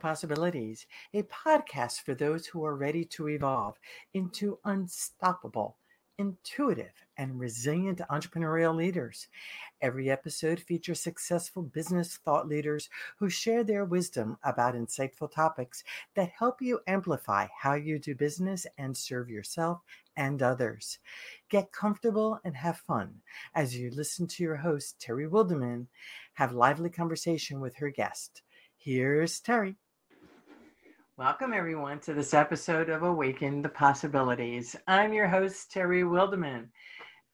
Possibilities, a podcast for those who are ready to evolve into unstoppable, intuitive, and resilient entrepreneurial leaders. Every episode features successful business thought leaders who share their wisdom about insightful topics that help you amplify how you do business and serve yourself and others. Get comfortable and have fun as you listen to your host, Terry Wilderman, have lively conversation with her guest. Here's Terry. Welcome, everyone, to this episode of Awaken the Possibilities. I'm your host, Terry Wilderman.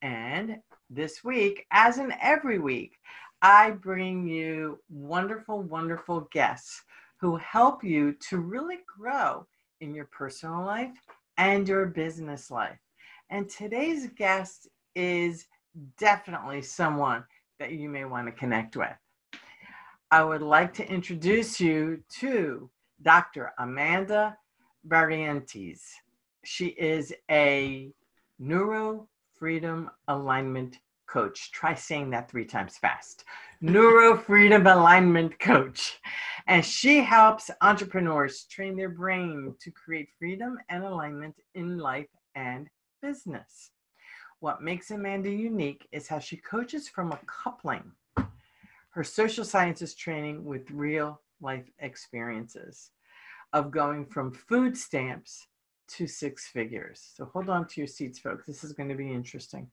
And this week, as in every week, I bring you wonderful, wonderful guests who help you to really grow in your personal life and your business life. And today's guest is definitely someone that you may want to connect with. I would like to introduce you to Dr. Amanda Barrientos. She is a neuro freedom alignment coach. Try saying that three times fast. Neuro freedom alignment coach. And she helps entrepreneurs train their brain to create freedom and alignment in life and business. What makes Amanda unique is how she coaches from a coupling her social sciences training with real life experiences of going from food stamps to six figures. So hold on to your seats, folks. This is going to be interesting.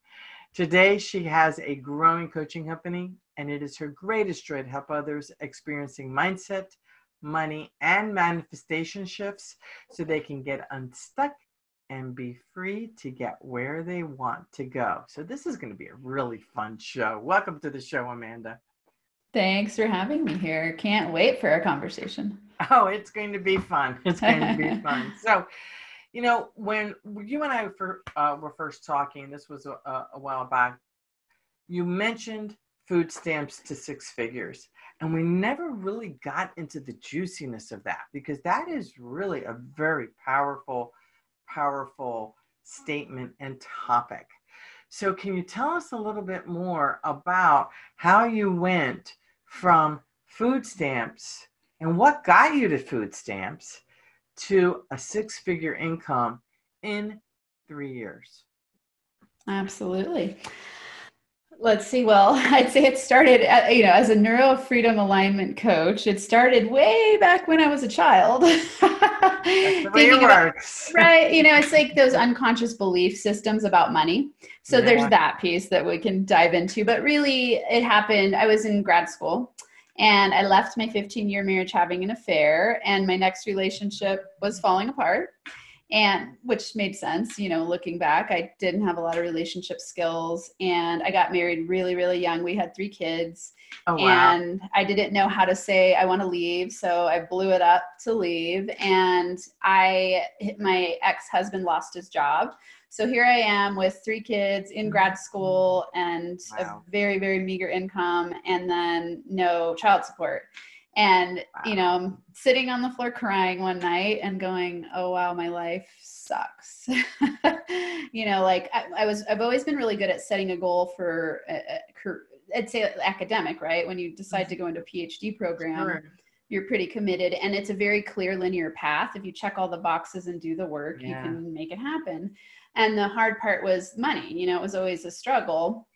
Today, she has a growing coaching company, and it is her greatest joy to help others experiencing mindset, money, and manifestation shifts so they can get unstuck and be free to get where they want to go. So, this is going to be a really fun show. Welcome to the show, Amanda. Thanks for having me here. Can't wait for our conversation. Oh, it's going to be fun. It's going to be fun. So, you know, when you and I for, uh, were first talking, this was a, a while back, you mentioned food stamps to six figures. And we never really got into the juiciness of that because that is really a very powerful, powerful statement and topic. So, can you tell us a little bit more about how you went from food stamps and what got you to food stamps to a six figure income in three years? Absolutely. Let's see. Well, I'd say it started, at, you know, as a neuro freedom alignment coach. It started way back when I was a child. Thinking about, right. You know, it's like those unconscious belief systems about money. So yeah. there's that piece that we can dive into. But really, it happened. I was in grad school and I left my 15 year marriage having an affair, and my next relationship was falling apart and which made sense you know looking back i didn't have a lot of relationship skills and i got married really really young we had three kids oh, wow. and i didn't know how to say i want to leave so i blew it up to leave and i my ex-husband lost his job so here i am with three kids in grad mm-hmm. school and wow. a very very meager income and then no child support and wow. you know sitting on the floor crying one night and going oh wow my life sucks you know like I, I, was i've always been really good at setting a goal for uh, uh, a, a, i'd say academic right when you decide to go into a phd program sure. you're pretty committed and it's a very clear linear path if you check all the boxes and do the work yeah. you can make it happen and the hard part was money you know it was always a struggle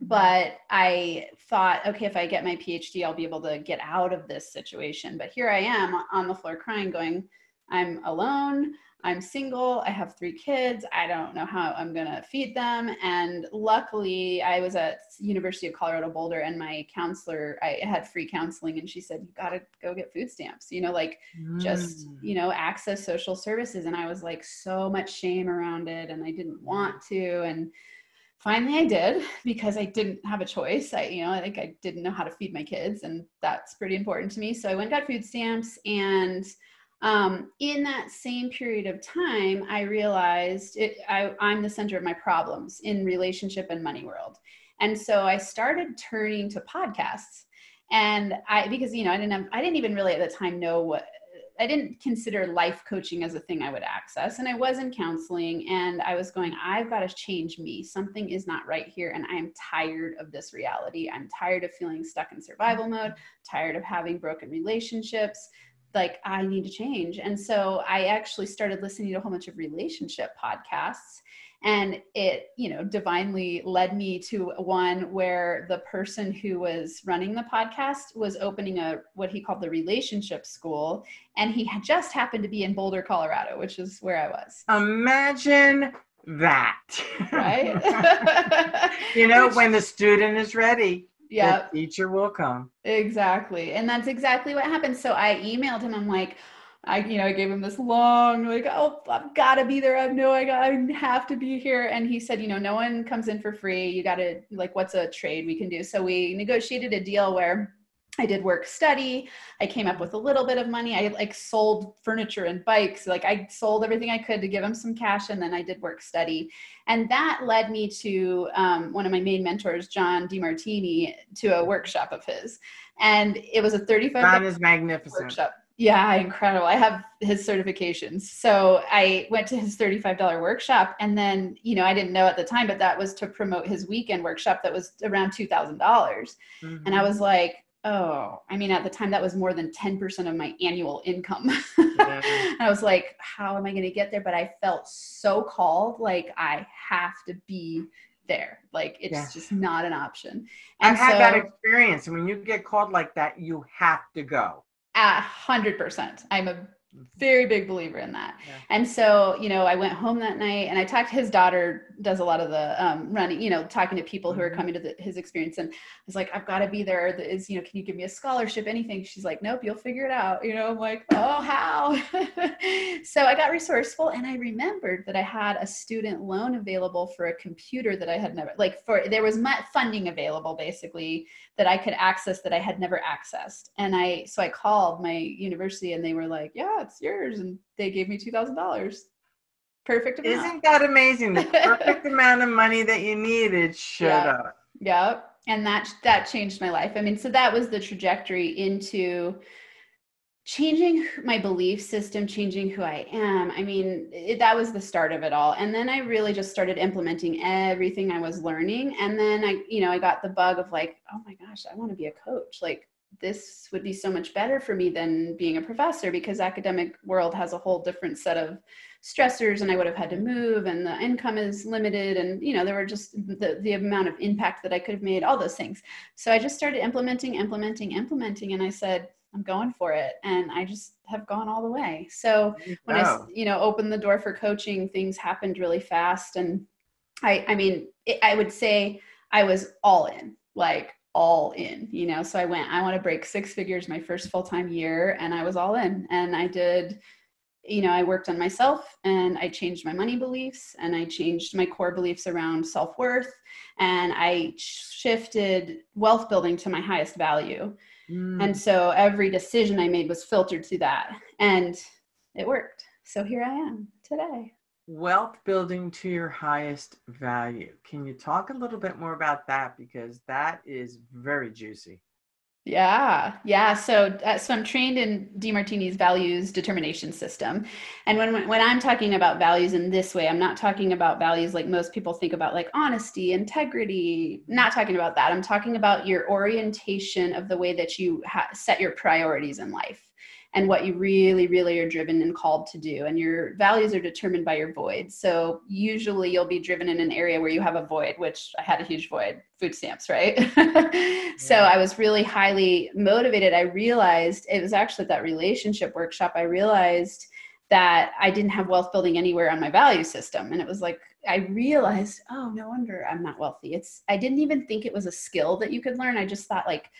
but I thought, okay, if I get my PhD, I'll be able to get out of this situation. But here I am on the floor crying, going, I'm alone. I'm single. I have three kids. I don't know how I'm going to feed them. And luckily, I was at University of Colorado Boulder and my counselor, I had free counseling and she said, you got to go get food stamps, you know, like mm. just, you know, access social services. And I was like so much shame around it and I didn't want to. And finally I did because I didn't have a choice. I, you know, I think I didn't know how to feed my kids, and that's pretty important to me. So I went got food stamps, and um, in that same period of time, I realized it, I, I'm the center of my problems in relationship and money world, and so I started turning to podcasts. And I, because you know, I didn't have, I didn't even really at the time know what I didn't consider life coaching as a thing I would access. And I was in counseling and I was going, I've got to change me. Something is not right here. And I'm tired of this reality. I'm tired of feeling stuck in survival mode, tired of having broken relationships, like I need to change. And so I actually started listening to a whole bunch of relationship podcasts and it you know divinely led me to one where the person who was running the podcast was opening a what he called the relationship school. And he had just happened to be in boulder colorado which is where i was. Imagine that. Right? You know which, when the student is ready yeah the teacher will come. Exactly. And that's exactly what happened. So i emailed him. I'm like I, you know, I gave him this long, like, oh, I've got to be there. I know I got, I have to be here. And he said, you know, no one comes in for free. You got to, like, what's a trade we can do? So we negotiated a deal where I did work study. I came up with a little bit of money. I like sold furniture and bikes. Like I sold everything I could to give him some cash, and then I did work study. And that led me to um, one of my main mentors, John Demartini, to a workshop of his. And it was a 35 John is magnificent. workshop. Yeah, incredible. I have his certifications. So I went to his $35 workshop and then, you know, I didn't know at the time, but that was to promote his weekend workshop that was around $2,000. dollars mm-hmm. And I was like, oh, I mean, at the time that was more than 10% of my annual income. Yeah. I was like, how am I going to get there? But I felt so called, like I have to be there. Like it's yeah. just not an option. And I've had so, that experience. And when you get called like that, you have to go. A hundred percent. I'm a very big believer in that. Yeah. And so, you know, I went home that night and I talked his daughter does a lot of the um, running, you know, talking to people who are mm-hmm. coming to the, his experience. And I was like, I've got to be there. Is, you know, can you give me a scholarship, anything? She's like, nope, you'll figure it out. You know, I'm like, oh, how? so I got resourceful and I remembered that I had a student loan available for a computer that I had never, like for, there was funding available basically that I could access that I had never accessed. And I, so I called my university and they were like, yeah, it's yours. And they gave me $2,000 perfect amount. Isn't that amazing? The perfect amount of money that you needed showed yeah. up. Yeah. And that that changed my life. I mean, so that was the trajectory into changing my belief system, changing who I am. I mean, it, that was the start of it all. And then I really just started implementing everything I was learning. And then I, you know, I got the bug of like, oh my gosh, I want to be a coach. Like this would be so much better for me than being a professor because academic world has a whole different set of stressors and I would have had to move and the income is limited and you know there were just the, the amount of impact that I could have made all those things. So I just started implementing implementing implementing and I said I'm going for it. And I just have gone all the way. So when I you know opened the door for coaching things happened really fast and I I mean it, I would say I was all in. Like all in, you know. So I went, I want to break six figures my first full time year, and I was all in. And I did, you know, I worked on myself and I changed my money beliefs and I changed my core beliefs around self worth and I shifted wealth building to my highest value. Mm. And so every decision I made was filtered through that, and it worked. So here I am today wealth building to your highest value. Can you talk a little bit more about that because that is very juicy. Yeah, yeah. So, uh, so I'm trained in Demartini's values determination system, and when when I'm talking about values in this way, I'm not talking about values like most people think about, like honesty, integrity. Not talking about that. I'm talking about your orientation of the way that you ha- set your priorities in life and what you really, really are driven and called to do. And your values are determined by your void. So usually you'll be driven in an area where you have a void, which I had a huge void, food stamps, right? yeah. So I was really highly motivated. I realized it was actually that relationship workshop. I realized that I didn't have wealth building anywhere on my value system. And it was like, I realized, oh, no wonder I'm not wealthy. It's, I didn't even think it was a skill that you could learn. I just thought like,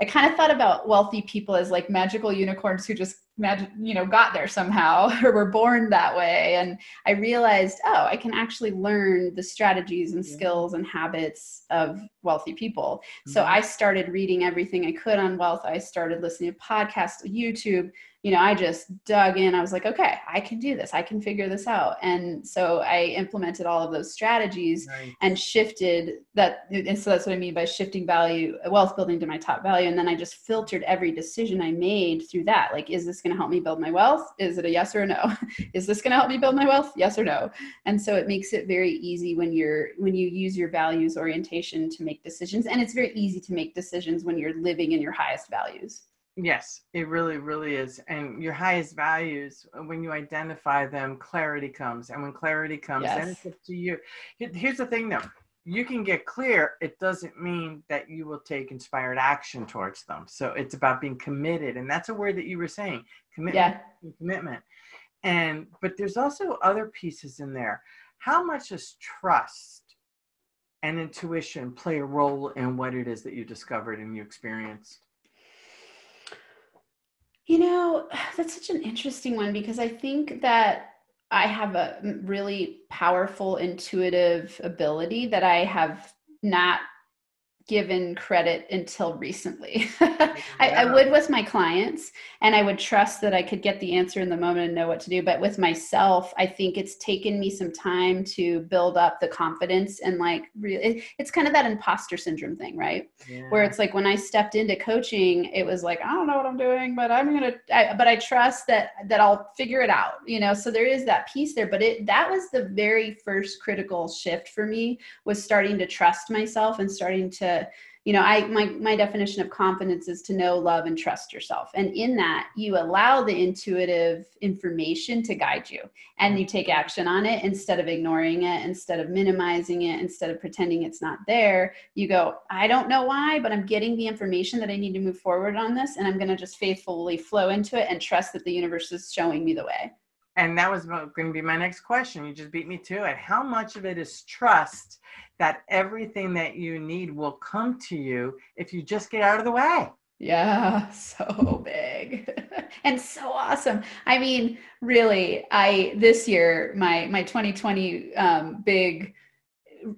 I kind of thought about wealthy people as like magical unicorns who just magic, you know, got there somehow or were born that way. And I realized, oh, I can actually learn the strategies and skills and habits of wealthy people. Mm-hmm. So I started reading everything I could on wealth. I started listening to podcasts, YouTube, you know, I just dug in. I was like, okay, I can do this. I can figure this out. And so I implemented all of those strategies nice. and shifted that. And so that's what I mean by shifting value, wealth building to my top value. And then I just filtered every decision I made through that. Like, is this going to help me build my wealth? Is it a yes or a no? is this going to help me build my wealth? Yes or no? And so it makes it very easy when you're, when you use your values orientation to make decisions. And it's very easy to make decisions when you're living in your highest values. Yes, it really, really is. And your highest values, uh, when you identify them, clarity comes. And when clarity comes, yes. then it's up to you. Here's the thing though you can get clear. It doesn't mean that you will take inspired action towards them. So it's about being committed. And that's a word that you were saying commitment. Yeah. Commitment. And, but there's also other pieces in there. How much does trust and intuition play a role in what it is that you discovered and you experienced? You know, that's such an interesting one because I think that I have a mm, really powerful intuitive ability that I have not given credit until recently. I, I, would with my clients, and I would trust that I could get the answer in the moment and know what to do. But with myself, I think it's taken me some time to build up the confidence and like really, it's kind of that imposter syndrome thing, right? Yeah. Where it's like when I stepped into coaching, it was like I don't know what I'm doing, but I'm gonna. I, but I trust that that I'll figure it out, you know. So there is that piece there, but it that was the very first critical shift for me was starting to trust myself and starting you know i my, my definition of confidence is to know love and trust yourself. And in that you allow the intuitive information to guide you. And you take action on it. Instead of ignoring it instead of minimizing it instead of pretending it's not there you go i don't know why but i'm getting the information that i need to move forward on this and i'm going to just faithfully flow into it and trust that the universe is showing me the way and that was going to be my next question. You just beat me to it. How much of it is trust that everything that you need will come to you if you just get out of the way? Yeah, so big and so awesome. I mean, really, I this year my my 2020 um, big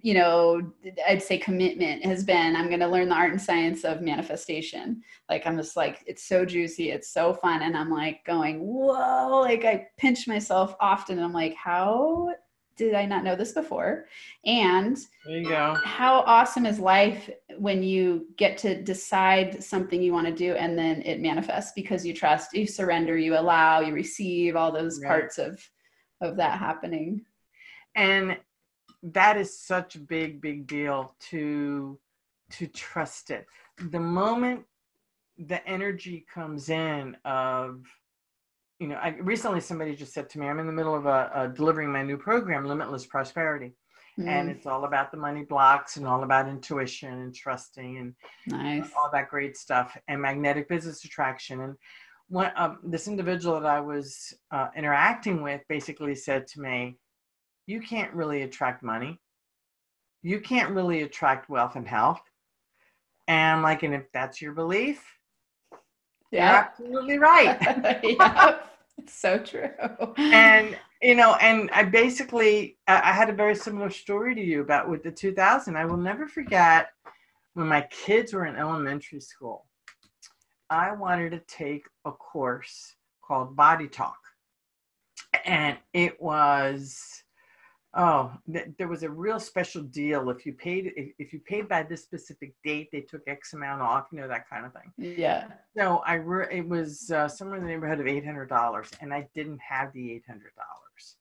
you know, I'd say commitment has been I'm going to learn the art and science of manifestation. Like, I'm just like, it's so juicy, it's so fun. And I'm like going, whoa, like I pinch myself often. And I'm like, how did I not know this before? And there you go. How awesome is life when you get to decide something you want to do and then it manifests because you trust, you surrender, you allow, you receive all those right. parts of of that happening. And that is such a big big deal to to trust it the moment the energy comes in of you know i recently somebody just said to me i'm in the middle of a, a delivering my new program limitless prosperity mm. and it's all about the money blocks and all about intuition and trusting and nice. all that great stuff and magnetic business attraction and when um, this individual that i was uh, interacting with basically said to me you can't really attract money. You can't really attract wealth and health. And like, and if that's your belief, yeah. you're absolutely right. yeah, it's so true. and you know, and I basically I had a very similar story to you about with the 2000. I will never forget when my kids were in elementary school. I wanted to take a course called Body Talk, and it was Oh, th- there was a real special deal. If you paid, if, if you paid by this specific date, they took X amount off. You know that kind of thing. Yeah. So I re- it was uh, somewhere in the neighborhood of eight hundred dollars, and I didn't have the eight hundred dollars.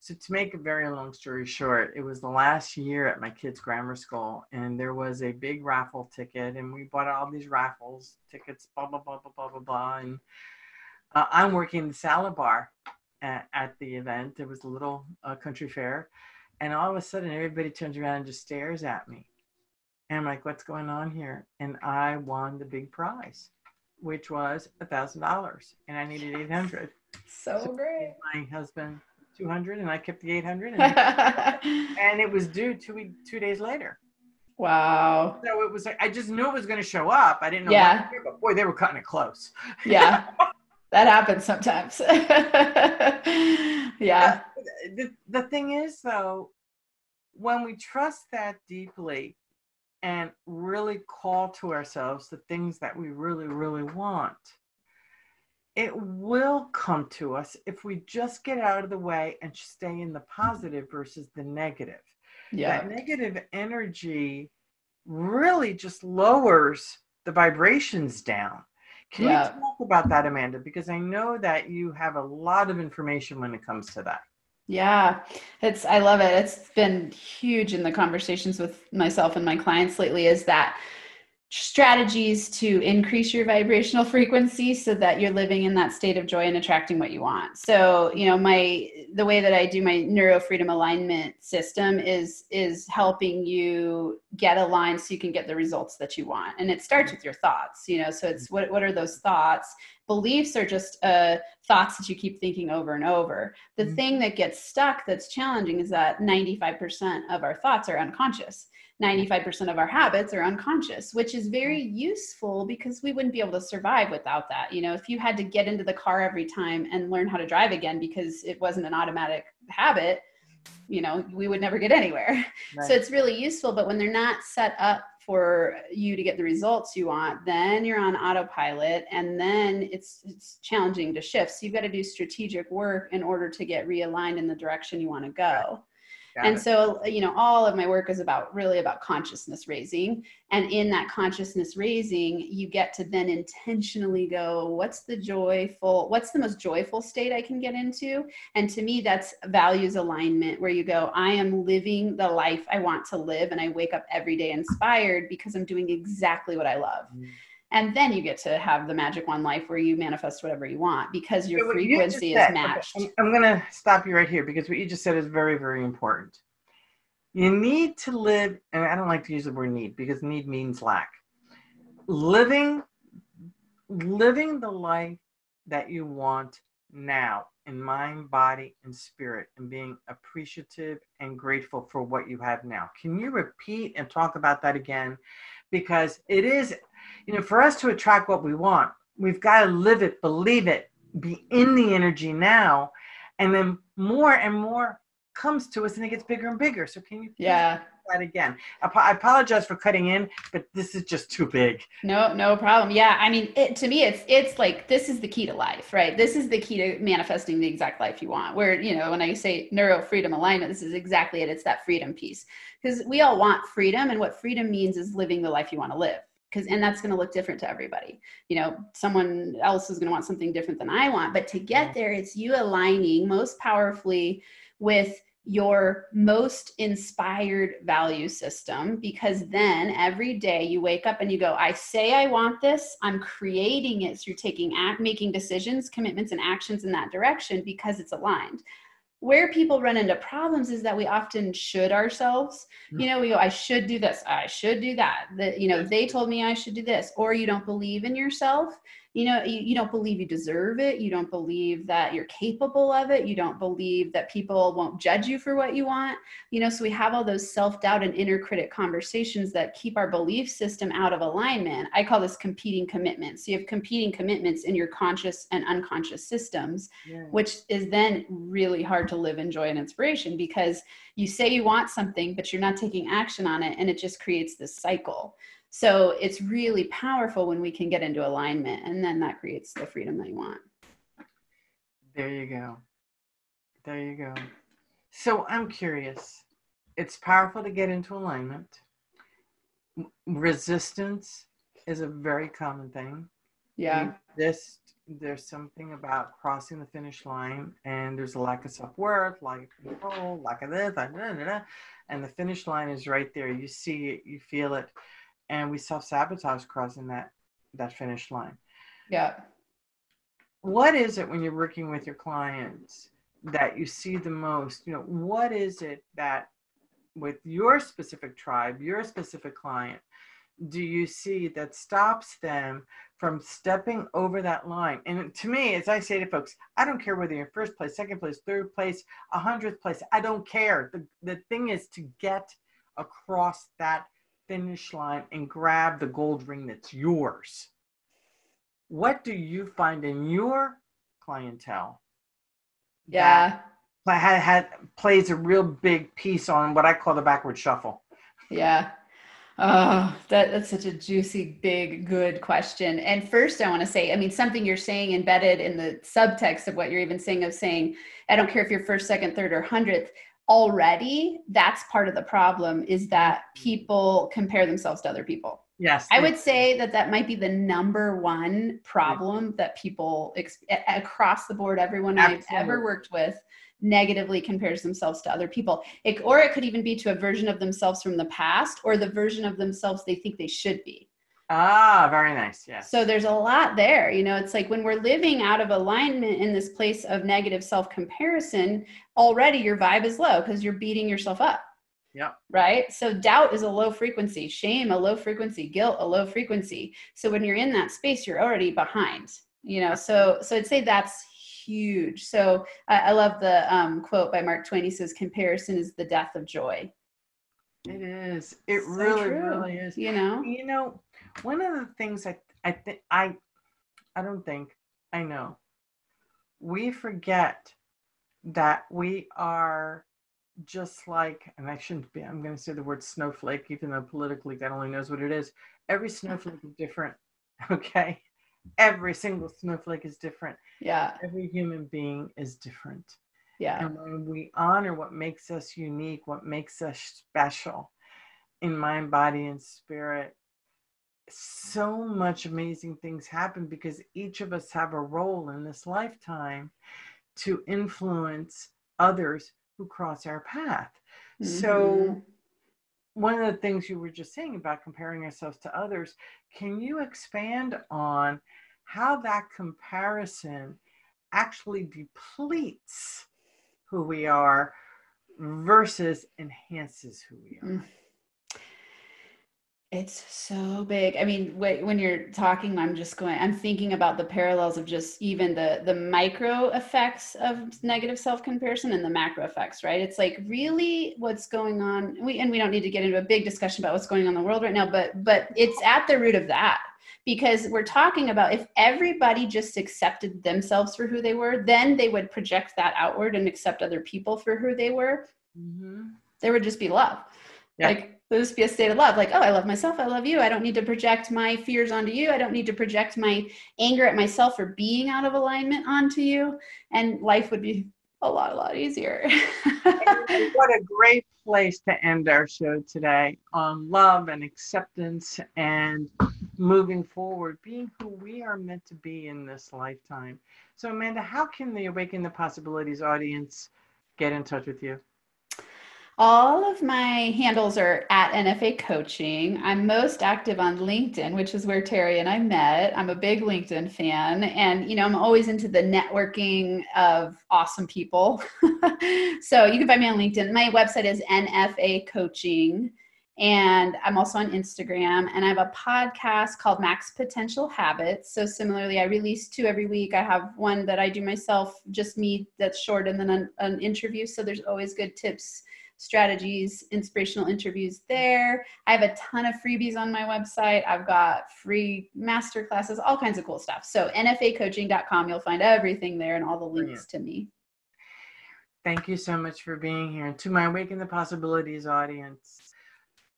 So to make a very long story short, it was the last year at my kid's grammar school, and there was a big raffle ticket, and we bought all these raffles tickets, blah blah blah blah blah blah blah, and uh, I'm working in the salad bar at, at the event. There was a little uh, country fair. And all of a sudden, everybody turns around and just stares at me. And I'm like, what's going on here? And I won the big prize, which was a thousand dollars, and I needed eight hundred. So, so great. My husband two hundred, and I kept the eight hundred, and, and it was due two two days later. Wow. So it was like I just knew it was going to show up. I didn't know. Yeah. but boy, they were cutting it close. Yeah. that happens sometimes. yeah. Uh, the, the thing is, though, when we trust that deeply and really call to ourselves the things that we really, really want, it will come to us if we just get out of the way and stay in the positive versus the negative. Yeah. That negative energy really just lowers the vibrations down. Can yeah. you talk about that, Amanda? Because I know that you have a lot of information when it comes to that. Yeah, it's I love it. It's been huge in the conversations with myself and my clients lately is that strategies to increase your vibrational frequency so that you're living in that state of joy and attracting what you want. So you know my the way that i do my neuro freedom alignment system is is helping you get aligned so you can get the results that you want. And it starts with your thoughts you know so it's what, what are those thoughts? Beliefs are just uh, thoughts that you keep thinking over and over. The mm-hmm. thing that gets stuck that's challenging is that 95% of our thoughts are unconscious 95% of our habits are unconscious, which is very mm. useful because we wouldn't be able to survive without that. You know, if you had to get into the car every time and learn how to drive again because it wasn't an automatic habit, you know, we would never get anywhere. Right. So it's really useful. But when they're not set up for you to get the results you want, then you're on autopilot and then it's it's challenging to shift. So you've got to do strategic work in order to get realigned in the direction you want to go. Got and it. so, you know, all of my work is about really about consciousness raising. And in that consciousness raising, you get to then intentionally go, what's the joyful, what's the most joyful state I can get into? And to me, that's values alignment, where you go, I am living the life I want to live. And I wake up every day inspired because I'm doing exactly what I love. Mm and then you get to have the magic one life where you manifest whatever you want because your frequency you is matched okay, i'm going to stop you right here because what you just said is very very important. You need to live and i don't like to use the word need because need means lack. Living living the life that you want now in mind body and spirit and being appreciative and grateful for what you have now. Can you repeat and talk about that again? Because it is you know, for us to attract what we want, we've got to live it, believe it, be in the energy now, and then more and more comes to us, and it gets bigger and bigger. So can you? Yeah. That again. I apologize for cutting in, but this is just too big. No, no problem. Yeah, I mean, it, to me, it's it's like this is the key to life, right? This is the key to manifesting the exact life you want. Where you know, when I say neuro freedom alignment, this is exactly it. It's that freedom piece because we all want freedom, and what freedom means is living the life you want to live because and that's going to look different to everybody. You know someone else is going to want something different than i want but to get there it's you aligning most powerfully with your most inspired value system because then every day you wake up and you go i say i want this. I'm creating it through taking act making decisions commitments and actions in that direction because it's aligned where people run into problems is that we often should ourselves. You know we go i should do this i should do that. That you know they told me i should do this or you don't believe in yourself you know you, you don't believe you deserve it. You don't believe that you're capable of it. You don't believe that people won't judge you for what you want. You know so we have all those self-doubt and inner critic conversations that keep our belief system out of alignment. I call this competing commitments. So you have competing commitments in your conscious and unconscious systems yeah. which is then really hard to live in joy and inspiration because you say you want something but you're not taking action on it and it just creates this cycle so it's really powerful when we can get into alignment, and then that creates the freedom that you want. There you go. There you go. So I'm curious. It's powerful to get into alignment. Resistance is a very common thing. Yeah. This there's something about crossing the finish line, and there's a lack of self worth, lack of control, lack of this, and the finish line is right there. You see it, you feel it and we self sabotage crossing that that finish line. Yeah. What is it when you're working with your clients that you see the most? You know, what is it that with your specific tribe, your specific client, do you see that stops them from stepping over that line? And to me, as I say to folks, I don't care whether you're first place, second place, third place, a hundredth place. I don't care. The, the thing is to get across that finish line and grab the gold ring that's yours. What do you find in your clientele? Yeah. Had, had plays a real big piece on what I call the backward shuffle. Yeah. Oh, that, that's such a juicy, big, good question. And first, I want to say, I mean, something you're saying embedded in the subtext of what you're even saying of saying, I don't care if you're first, second, third, or hundredth already that's part of the problem is that people compare themselves to other people. Yes i would say that that might be the number one problem that people ex- across the board everyone Absolutely. i've ever worked with negatively compares themselves to other people. It, or it could even be to a version of themselves from the past or the version of themselves they think they should be Ah, very nice. Yes. So there's a lot there. You know, it's like when we're living out of alignment in this place of negative self comparison, already your vibe is low because you're beating yourself up. Yeah. Right. So doubt is a low frequency, shame, a low frequency, guilt, a low frequency. So when you're in that space, you're already behind, you know. So, so I'd say that's huge. So I, I love the um, quote by Mark Twain. He says, comparison is the death of joy. It is. It so really, true. really is. You know, you know, one of the things I I think I I don't think I know. We forget that we are just like, and I shouldn't be, I'm going to say the word snowflake, even though politically God only knows what it is. Every snowflake is different. Okay. Every single snowflake is different. Yeah. Every human being is different. Yeah. And when we honor what makes us unique, what makes us special in mind, body, and spirit, so much amazing things happen because each of us have a role in this lifetime to influence others who cross our path. Mm-hmm. So, one of the things you were just saying about comparing ourselves to others, can you expand on how that comparison actually depletes who we are versus enhances who we are? Mm. It's so big. I mean, when you're talking, I'm just going. I'm thinking about the parallels of just even the the micro effects of negative self comparison and the macro effects. Right? It's like really what's going on. We and we don't need to get into a big discussion about what's going on in the world right now, but but it's at the root of that because we're talking about if everybody just accepted themselves for who they were, then they would project that outward and accept other people for who they were. Mm-hmm. There would just be love. Yeah. Like just be a state of love. Like oh i love myself i love you i don't need to project my fears onto you i don't need to project my anger at myself for being out of alignment onto you. And life would be a lot a lot easier. What a great place to end our show today on love and acceptance and moving forward being who we are meant to be in this lifetime. So amanda how can the awaken the possibilities audience get in touch with you all of my handles are at NFA Coaching. I'm most active on LinkedIn, which is where Terry and I met. I'm a big LinkedIn fan. And, you know, I'm always into the networking of awesome people. so you can find me on LinkedIn. My website is NFA Coaching. And I'm also on Instagram. And I have a podcast called Max Potential Habits. So similarly, I release two every week. I have one that I do myself, just me, that's short, and then an, an interview. So there's always good tips strategies, inspirational interviews there. I have a ton of freebies on my website. I've got free master classes, all kinds of cool stuff. So nfacoaching.com, you'll find everything there and all the links Brilliant. to me. Thank you so much for being here. And to my Awaken the Possibilities audience,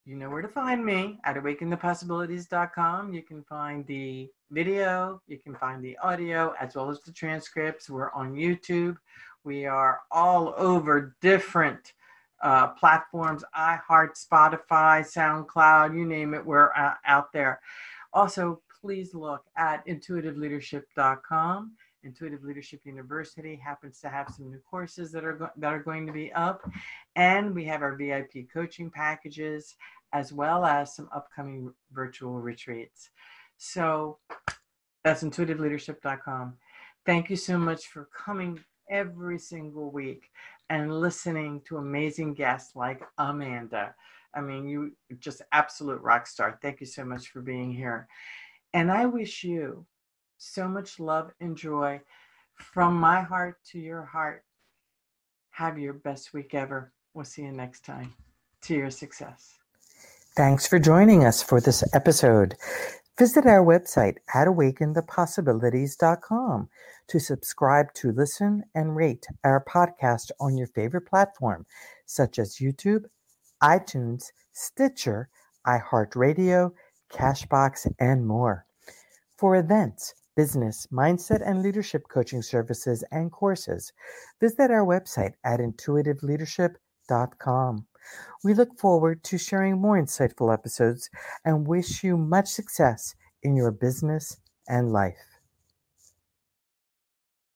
you know where to find me at awakenthepossibilities.com. You can find the video, you can find the audio, as well as the transcripts. We're on YouTube. We are all over different uh, platforms iHeart, Spotify, SoundCloud, you name it, we're uh, out there. Also, please look at intuitiveleadership.com. Intuitive Leadership University happens to have some new courses that are go- that are going to be up, and we have our VIP coaching packages as well as some upcoming virtual retreats. So that's intuitiveleadership.com. Thank you so much for coming every single week and listening to amazing guests like Amanda. I mean, you just absolute rock star. Thank you so much for being here. And I wish you so much love and joy from my heart to your heart. Have your best week ever. We'll see you next time. To your success. Thanks for joining us for this episode. Visit our website at awakenthepossibilities.com to subscribe to listen and rate our podcast on your favorite platform, such as YouTube, iTunes, Stitcher, iHeartRadio, Castbox, and more. For events, business, mindset, and leadership coaching services and courses, visit our website at intuitiveleadership.com. We look forward to sharing more insightful episodes and wish you much success in your business and life.